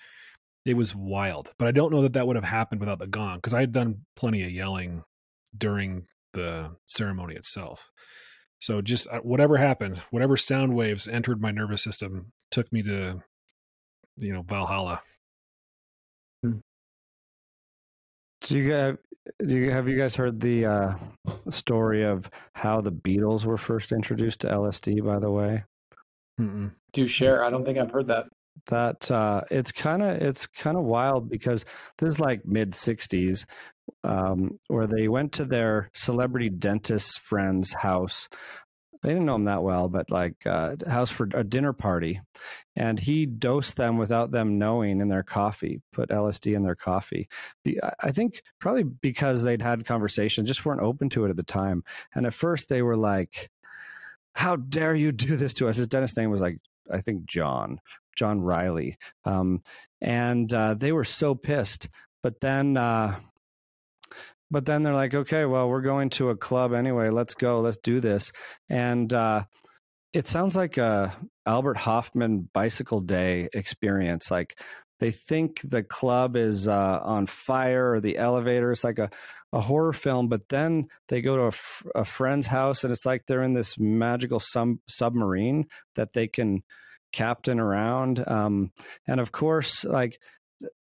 it was wild. But I don't know that that would have happened without the gong because I had done plenty of yelling during the ceremony itself. So just uh, whatever happened, whatever sound waves entered my nervous system took me to, you know, Valhalla.
Hmm. Do you guys, do you, have you guys heard the uh, story of how the Beatles were first introduced to LSD? By the way,
Mm-mm. do share. I don't think I've heard that
that uh, it's kind of it's kind of wild because this is like mid 60s um, where they went to their celebrity dentist friend's house. They didn't know him that well but like uh, house for a dinner party and he dosed them without them knowing in their coffee put lsd in their coffee. I think probably because they'd had conversations just weren't open to it at the time and at first they were like how dare you do this to us? His dentist name was like I think John John Riley, um, and uh, they were so pissed. But then, uh, but then they're like, okay, well, we're going to a club anyway. Let's go. Let's do this. And uh, it sounds like a Albert Hofmann bicycle day experience. Like they think the club is uh, on fire or the elevator is like a, a horror film, but then they go to a, f- a friend's house and it's like they're in this magical sub- submarine that they can captain around. Um, and of course, like,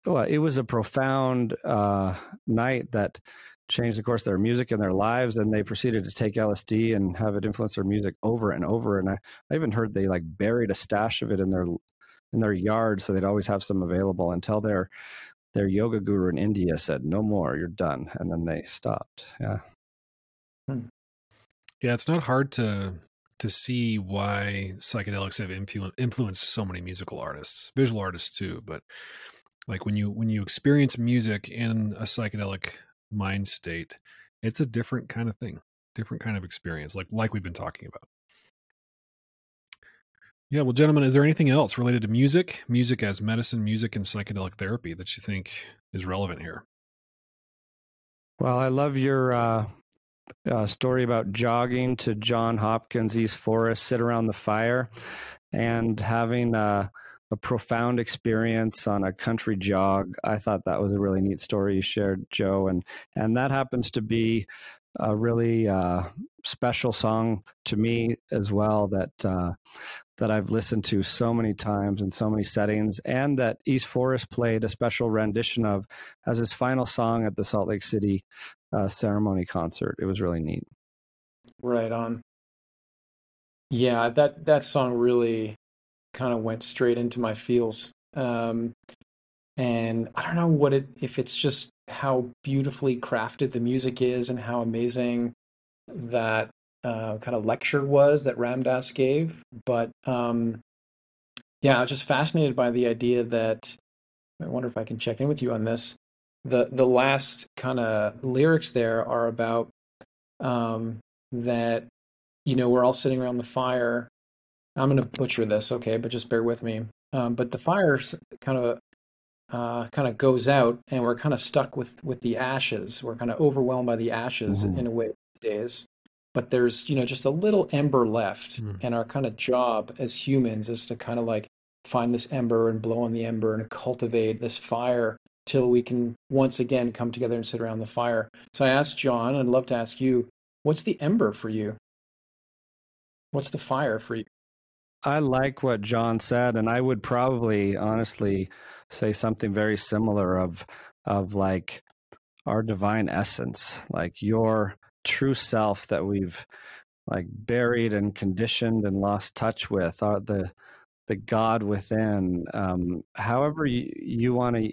well, it was a profound uh, night that changed the course of their music and their lives. And they proceeded to take LSD and have it influence their music over and over. And I, I even heard they like buried a stash of it in their in their yard so they'd always have some available until their their yoga guru in India said, "No more, you're done," and then they stopped. Yeah.
Hmm. Yeah, it's not hard to to see why psychedelics have influ- influenced so many musical artists, visual artists too. But like when you when you experience music in a psychedelic mind state, it's a different kind of thing, different kind of experience, like like we've been talking about. Yeah, well, gentlemen, is there anything else related to music, music as medicine, music and psychedelic therapy that you think is relevant here?
Well, I love your uh, uh, story about jogging to Jon Hopkins East Forest, sit around the fire, and having a, a profound experience on a country jog. I thought that was a really neat story you shared, Joe, and and that happens to be a really uh, special song to me as well. That uh, that I've listened to so many times in so many settings, and that East Forest played a special rendition of as his final song at the Salt Lake City uh, ceremony concert. It was really neat.
Right on. Yeah, that that song really kind of went straight into my feels. Um, and I don't know what it if it's just how beautifully crafted the music is and how amazing that uh, kind of lecture was that Ram Dass gave. But um, yeah, I was just fascinated by the idea that I wonder if I can check in with you on this. The the last kind of lyrics there are about um, that you know we're all sitting around the fire. I'm going to butcher this, okay, but just bear with me. Um, but the fire kind of uh, kind of goes out, and we're kind of stuck with with the ashes. We're kind of overwhelmed by the ashes mm-hmm. in a way these days. But there's you know just a little ember left, mm. and our kind of job as humans is to kind of like find this ember and blow on the ember and cultivate this fire till we can once again come together and sit around the fire. So I asked Jon, I'd love to ask you, what's the ember for you? What's the fire for you?
I like what Jon said, and I would probably honestly say something very similar of of like our divine essence, like your true self that we've like buried and conditioned and lost touch with, are the the God within. Um, however you, you want to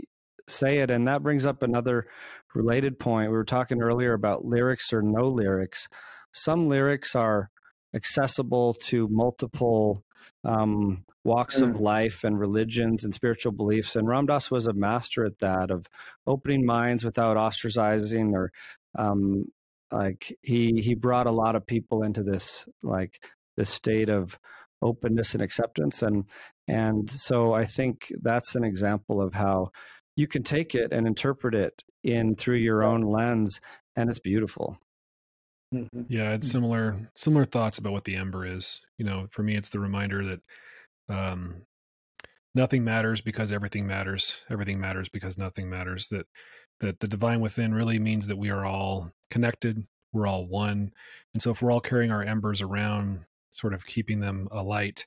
say it, and that brings up another related point. We were talking earlier about lyrics or no lyrics. Some lyrics are accessible to multiple um, walks mm. of life and religions and spiritual beliefs. And Ram Dass was a master at that of opening minds without ostracizing or um, like he he brought a lot of people into this like this state of openness and acceptance and and so I think that's an example of how you can take it and interpret it in through your own lens and it's beautiful.
Mm-hmm. Yeah, it's similar similar thoughts about what the ember is. You know, for me, it's the reminder that um, nothing matters because everything matters. Everything matters because nothing matters. That that the divine within really means that we are all connected. We're all one, and so if we're all carrying our embers around, sort of keeping them alight,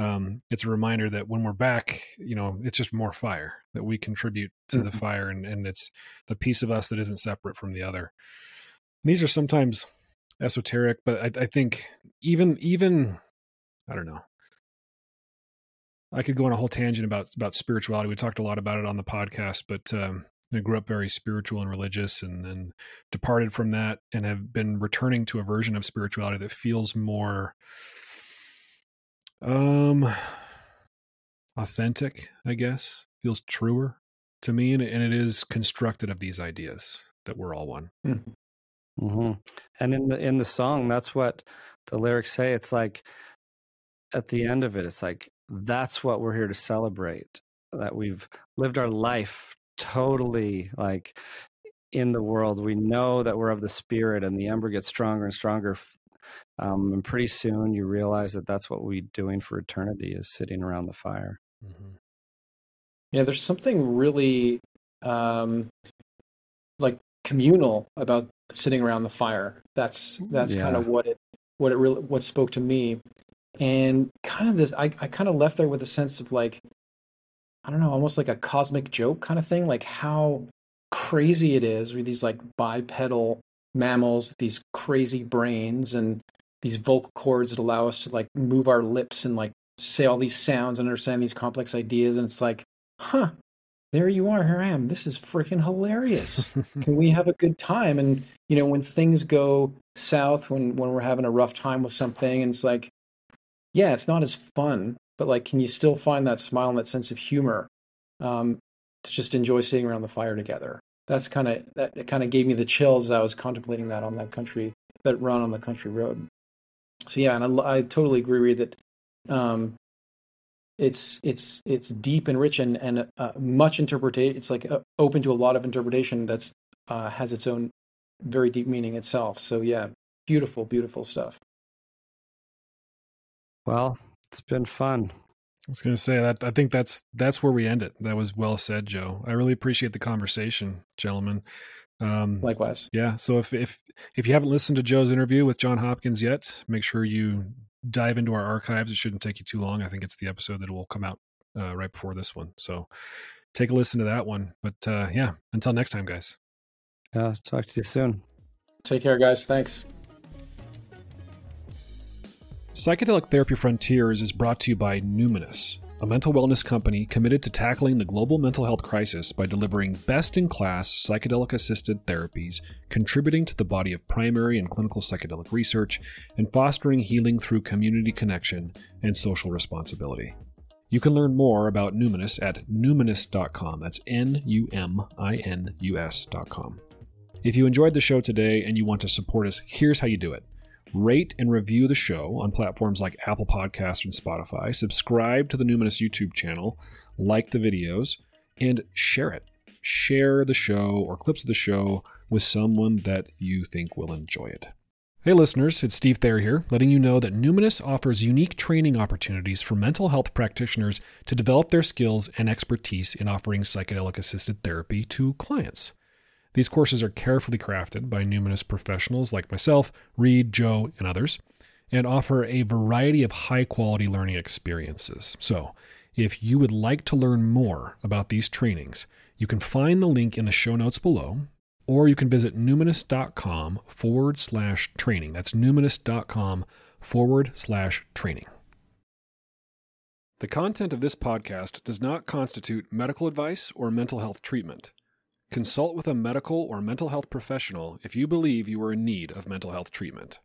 um, it's a reminder that when we're back, you know, it's just more fire that we contribute to mm-hmm. the fire, and and it's the piece of us that isn't separate from the other these are sometimes esoteric, but I, I think even even I don't know. I could go on a whole tangent about about spirituality. We talked a lot about it on the podcast, but um, I grew up very spiritual and religious, and then departed from that, and have been returning to a version of spirituality that feels more um authentic. I guess feels truer to me, and, and it is constructed of these ideas that we're all one.
Mm-hmm. Mm-hmm. And in the in the song, that's what the lyrics say. It's like at the end of it, it's like that's what we're here to celebrate. That we've lived our life totally like in the world. We know that we're of the spirit, and the ember gets stronger and stronger. Um, and pretty soon, you realize that that's what we're doing for eternity is sitting around the fire. Mm-hmm.
Yeah, there's something really um, like communal about sitting around the fire. That's that's yeah. kind of what it what it really what spoke to me. And kind of this I, I kind of left there with a sense of like I don't know, almost like a cosmic joke kind of thing, like how crazy it is with these like bipedal mammals with these crazy brains and these vocal cords that allow us to like move our lips and like say all these sounds and understand these complex ideas and it's like huh there you are here i am. This is freaking hilarious. Can we have a good time? And you know when things go south when when we're having a rough time with something and it's like yeah it's not as fun but like can you still find that smile and that sense of humor um, to just enjoy sitting around the fire together? That's kind of that kind of gave me the chills as i was contemplating that on that country that run on the country road so yeah and i, I totally agree with it um, it's it's it's deep and rich and and uh, much interpretation. It's like uh, open to a lot of interpretation that's uh, has its own very deep meaning itself. So yeah, beautiful, beautiful stuff.
Well, it's been fun.
I was going to say that I think that's that's where we end it. That was well said, Joe. I really appreciate the conversation, gentlemen.
Um, Likewise.
Yeah. So if if if you haven't listened to Joe's interview with Jon Hopkins yet, make sure you dive into our archives. It shouldn't take you too long. I think it's the episode that will come out uh, right before this one. So take a listen to that one. But uh, yeah, until next time, guys.
Uh, talk to you soon.
Take care, guys. Thanks.
Psychedelic Therapy Frontiers is brought to you by Numinus, a mental wellness company committed to tackling the global mental health crisis by delivering best in class psychedelic assisted therapies, contributing to the body of primary and clinical psychedelic research, and fostering healing through community connection and social responsibility. You can learn more about Numinus at numinus.com. That's N U M I N U S.com. If you enjoyed the show today and you want to support us, here's how you do it rate and review the show on platforms like Apple Podcasts and Spotify, subscribe to the Numinus YouTube channel, like the videos, and share it. Share the show or clips of the show with someone that you think will enjoy it. Hey listeners, it's Steve Thayer here, letting you know that Numinus offers unique training opportunities for mental health practitioners to develop their skills and expertise in offering psychedelic assisted therapy to clients. These courses are carefully crafted by numinus professionals like myself, Reid, Joe, and others, and offer a variety of high quality learning experiences. So, if you would like to learn more about these trainings, you can find the link in the show notes below, or you can visit numinus.com forward slash training. That's numinus.com forward slash training. The content of this podcast does not constitute medical advice or mental health treatment. Consult with a medical or mental health professional if you believe you are in need of mental health treatment.